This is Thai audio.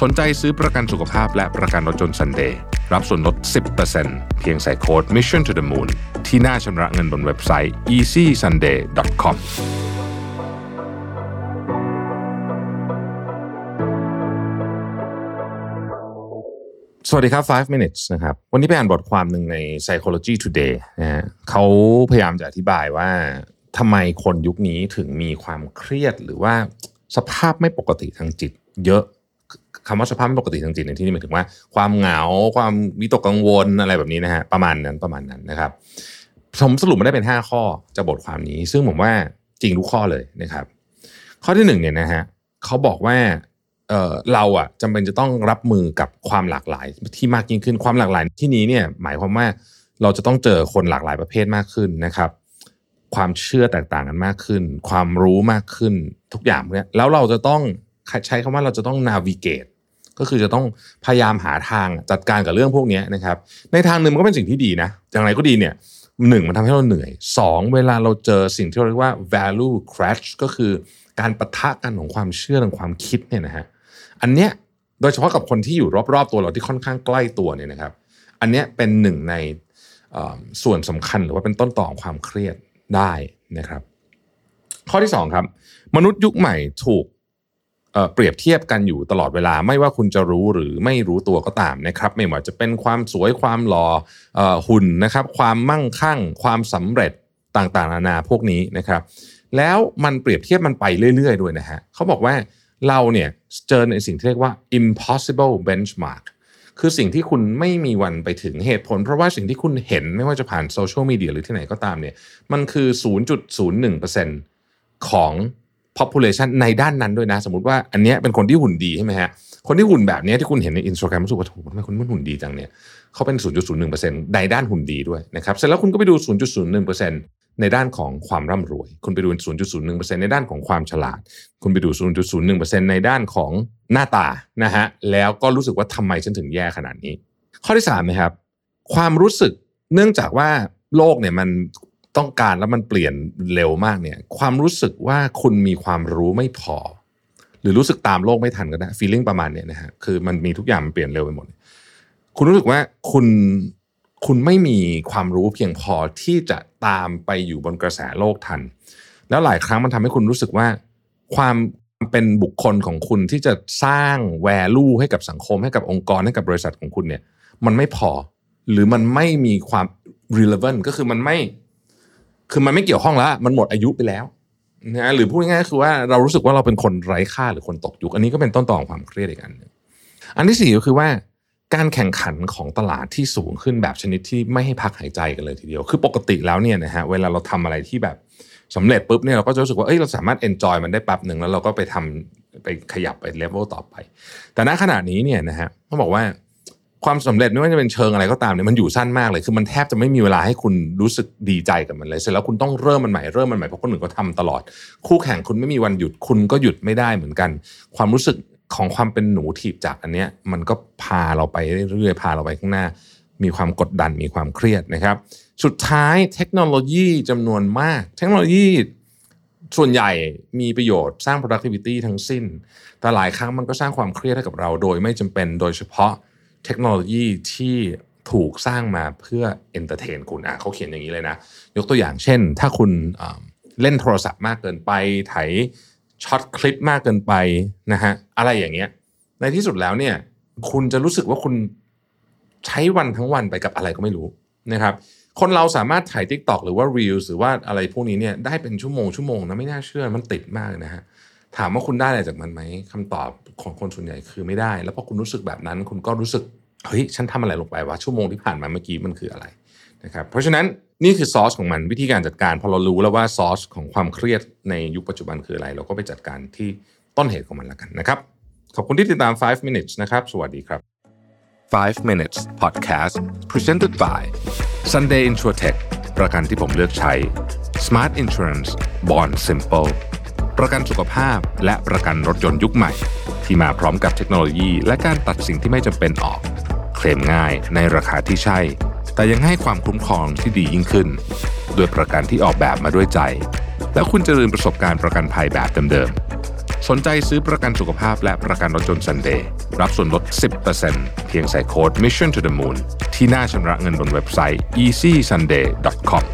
สนใจซื้อประกันสุขภาพและประกันรถยนต์ Sunday รับส่วนลด 10%เพียงใส่โค้ด Mission to the Moon ที่หน้าชำระเงินบนเว็บไซต์ easysunday.com สวัสดีครับ 5 minutes นะครับ วันนี้ไปอ่านบทความหนึ่งใน Psychology Today นะฮะเขาพยายามจะอธิบายว่าทำไมคนยุคนี้ถึงมีความเครียดหรือว่าสภาพไม่ปกติทางจิตเยอะ คำว่าสภาพไม่ปกติทางจิตในที่นี้หมายถึงว่าความเหงาความวิตกกังวลอะไรแบบนี้นะฮะประมาณนั้นประมาณนั้นนะครับผมสรุปมาได้เป็น 5 ข้อจากบทความนี้ ซึ่งผมว่าจริงทุกข้อเลยนะครับ ข้อที่หนึ่งเนี่ยนะฮะเขาบอกว่าเเราอะจำเป็นจะต้องรับมือกับความหลากหลายที่มากยิ่งขึ้นความหลากหลายที่นี้เนี่ยหมายความว่าเราจะต้องเจอคนหลากหลายประเภทมากขึ้นนะครับ ความเชื่อแตกต่างกันมากขึ้น ความรู้มากขึ้นทุกอย่างเนี่ยแล้วเราจะต้อง ใช้คำว่าเราจะต้อง navigate ก็คือจะต้องพยายามหาทางจัดการกับเรื่องพวกนี้นะครับ ในทางหนึ่งมันก็เป็นสิ่งที่ดีนะอย่างไรก็ดีเนี่ยหนึ่งมันทำให้เราเหนื่อยสองเวลาเราเจอสิ่งที่เราเรียกว่า value crash ก็คือการปะทะกันของความเชื่อและความคิดเนี่ยนะฮะอันเนี้ยโดยเฉพาะกับคนที่อยู่รอบๆตัวเราที่ค่อนข้างใกล้ตัวเนี่ยนะครับ อันเนี้ยเป็นหนึ่งในส่วนสำคัญหรือว่าเป็นต้นต่อของความเครียดได้นะครับ ข้อที่2ครับมนุษย์ยุคใหม่ถูก เปรียบเทียบกันอยู่ตลอดเวลาไม่ว่าคุณจะรู้หรือไม่รู้ตัวก็ตามนะครับ ไม่ว่าจะเป็นความสวยความหล่อหุ่นนะครับ ความมั่งคั่ง ความสำเร็จต่างๆ นานาพวกนี้นะครับ แล้วมันเปรียบเทียบมันไปเรื่อย ๆ ด้วยนะฮะเขาบอกว่าเราเนี่ยเจอในสิ่งที่เรียกว่า impossible benchmark คือสิ่งที่คุณไม่มีวันไปถึงเหตุผล เพราะว่าสิ่งที่คุณเห็นไม่ว่าจะผ่านโซเชียลมีเดียหรือที่ไหนก็ตามเนี่ยมันคือ 0.01%ของ population ในด้านนั้นด้วยนะ สมมติว่าอันนี้เป็นคนที่หุ่นดีใช่ไหมฮะคนที่หุ่นแบบนี้ที่คุณเห็นในอินสตาแกรมรู้สึกว่าทำไมคนมันหุ่นดีจังเนี่ยเขาเป็น 0.01%ในด้านหุ่นดีด้วยนะครับเสร็จแล้วคุณก็ไปดู 0.01%ในด้านของความร่ำรวย คุณไปดู 0.01%ในด้านของความฉลาด คุณไปดู 0.01%ในด้านของหน้าตานะฮะแล้วก็รู้สึกว่าทำไมฉันถึงแย่ขนาดนี้ ข้อที่3นะครับความรู้สึกเนื่องจากว่าโลกเนี่ยมัน ต้องการแล้วมันเปลี่ยนเร็วมากเนี่ย ความรู้สึกว่าคุณมีความรู้ไม่พอ หรือรู้สึกตามโลกไม่ทันก็ได้ feeling ประมาณเนี้ยนะฮะคือมันมีทุกอย่างมันเปลี่ยนเร็วไปหมด คุณรู้สึกว่าคุณคุณไม่มีความรู้เพียงพอที่จะตามไปอยู่บนกระแสโลกทัน แล้วหลายครั้งมันทำให้คุณรู้สึกว่า ความเป็นบุคคลของคุณที่จะสร้างแวลูให้กับสังคมให้กับองค์กรให้กับบริษัทของคุณเนี่ย มันไม่พอ หรือมันไม่มีความ relevant ก็คือมันไม่ คือมันไม่เกี่ยวข้องแล้ว มันหมดอายุไปแล้วนะหรือพูดง่ายๆคือว่าเรารู้สึกว่าเราเป็นคนไร้ค่าหรือคนตกยุค อันนี้ก็เป็นต้นตอของความเครียดอีกอันนึงอันที่สี่ก็คือว่าการแข่งขันของตลาดที่สูงขึ้นแบบชนิดที่ไม่ให้พักหายใจกันเลยทีเดียว คือปกติแล้วเนี่ยนะฮะเวลาเราทำอะไรที่แบบสำเร็จปุ๊บเนี่ยเราก็จะรู้สึกว่าเอ้ยเราสามารถเอนจอยมันได้แป๊บหนึ่งแล้วเราก็ไปทำไปขยับไปเลเวลต่อไป แต่ณขณะนี้เนี่ยนะฮะเขาบอกว่า ความสำเร็จไม่ว่าจะเป็นเชิงอะไรก็ตามเนี่ยมันอยู่สั้นมากเลยคือมันแทบจะไม่มีเวลาให้คุณรู้สึกดีใจกับมันเลยเสร็จแล้วคุณต้องเริ่มมันใหม่เริ่มมันใหม่เพราะคนอื่นก็ทำตลอด คู่แข่งคุณไม่มีวันหยุดคุณก็หยุดไม่ได้เหมือนกัน ความรู้สึกของความเป็นหนูถีบจากอันเนี้ยมันก็พาเราไปเรื่อยๆพาเราไปข้างหน้า มีความกดดันมีความเครียดนะครับ สุดท้ายเทคโนโลยีจำนวนมาก เทคโนโลยีส่วนใหญ่มีประโยชน์สร้าง productivity ทั้งสิ้น แต่หลายครั้งมันก็สร้างความเครียดให้กับเราโดยไม่จำเป็นโดยเฉพาะ เทคโนโลยีที่ถูกสร้างมาเพื่อ entertain คุณอะเขาเขียนอย่างนี้เลยนะ ยกตัวอย่างเช่น ถ้าคุณเล่นโทรศัพท์มากเกินไปไถช็อตคลิปมากเกินไปนะฮะอะไรอย่างเงี้ย ในที่สุดแล้วเนี่ยคุณจะรู้สึกว่าคุณใช้วันทั้งวันไปกับอะไรก็ไม่รู้นะครับคนเราสามารถถ่าย t ิ k t o k หรือว่า Reels หรือว่าอะไรพวกนี้เนี่ยได้เป็นชั่วโมงชั่วโมงนะไม่น่าเชื่อมันติดมากนะฮะถามว่าคุณได้อะไรจากมันไหมคำตอบของคนส่วนใหญ่คือไม่ได้ แล้วพอคุณรู้สึกแบบนั้น คุณก็รู้สึก เฮ้ยฉันทำอะไรลงไปวะชั่วโมงที่ผ่านมาเมื่อกี้มันคืออะไรนะครับเพราะฉะนั้นนี่คือซอสของมันวิธีการจัดการพอเรารู้แล้วว่าซอสของความเครียดในยุคปัจจุบันคืออะไร เราก็ไปจัดการที่ต้นเหตุของมันแล้วกันนะครับ ขอบคุณที่ติดตาม 5 minutes นะครับ สวัสดีครับ 5 minutes podcast presented by Sunday Insurtech ประกันที่ผมเลือกใช้ Smart Insurance Bond Simple ประกันสุขภาพและประกันรถยนต์ยุคใหม่ ที่มาพร้อมกับเทคโนโลยี และการตัดสิ่งที่ไม่จำเป็นออก เคลมง่ายในราคาที่ใช่ แต่ยังให้ความคุ้มครองที่ดียิ่งขึ้น ด้วยประกันที่ออกแบบมาด้วยใจ แล้วคุณจะลืมประสบการณ์ประกันภัยแบบเดิมๆสนใจซื้อประกันสุขภาพและประกันรถยนต์ซันเดย์รับส่วนลด 10%เพียงใส่โค้ด Mission to the Moon ที่หน้าชำระเงินบนเว็บไซต์ easysunday.com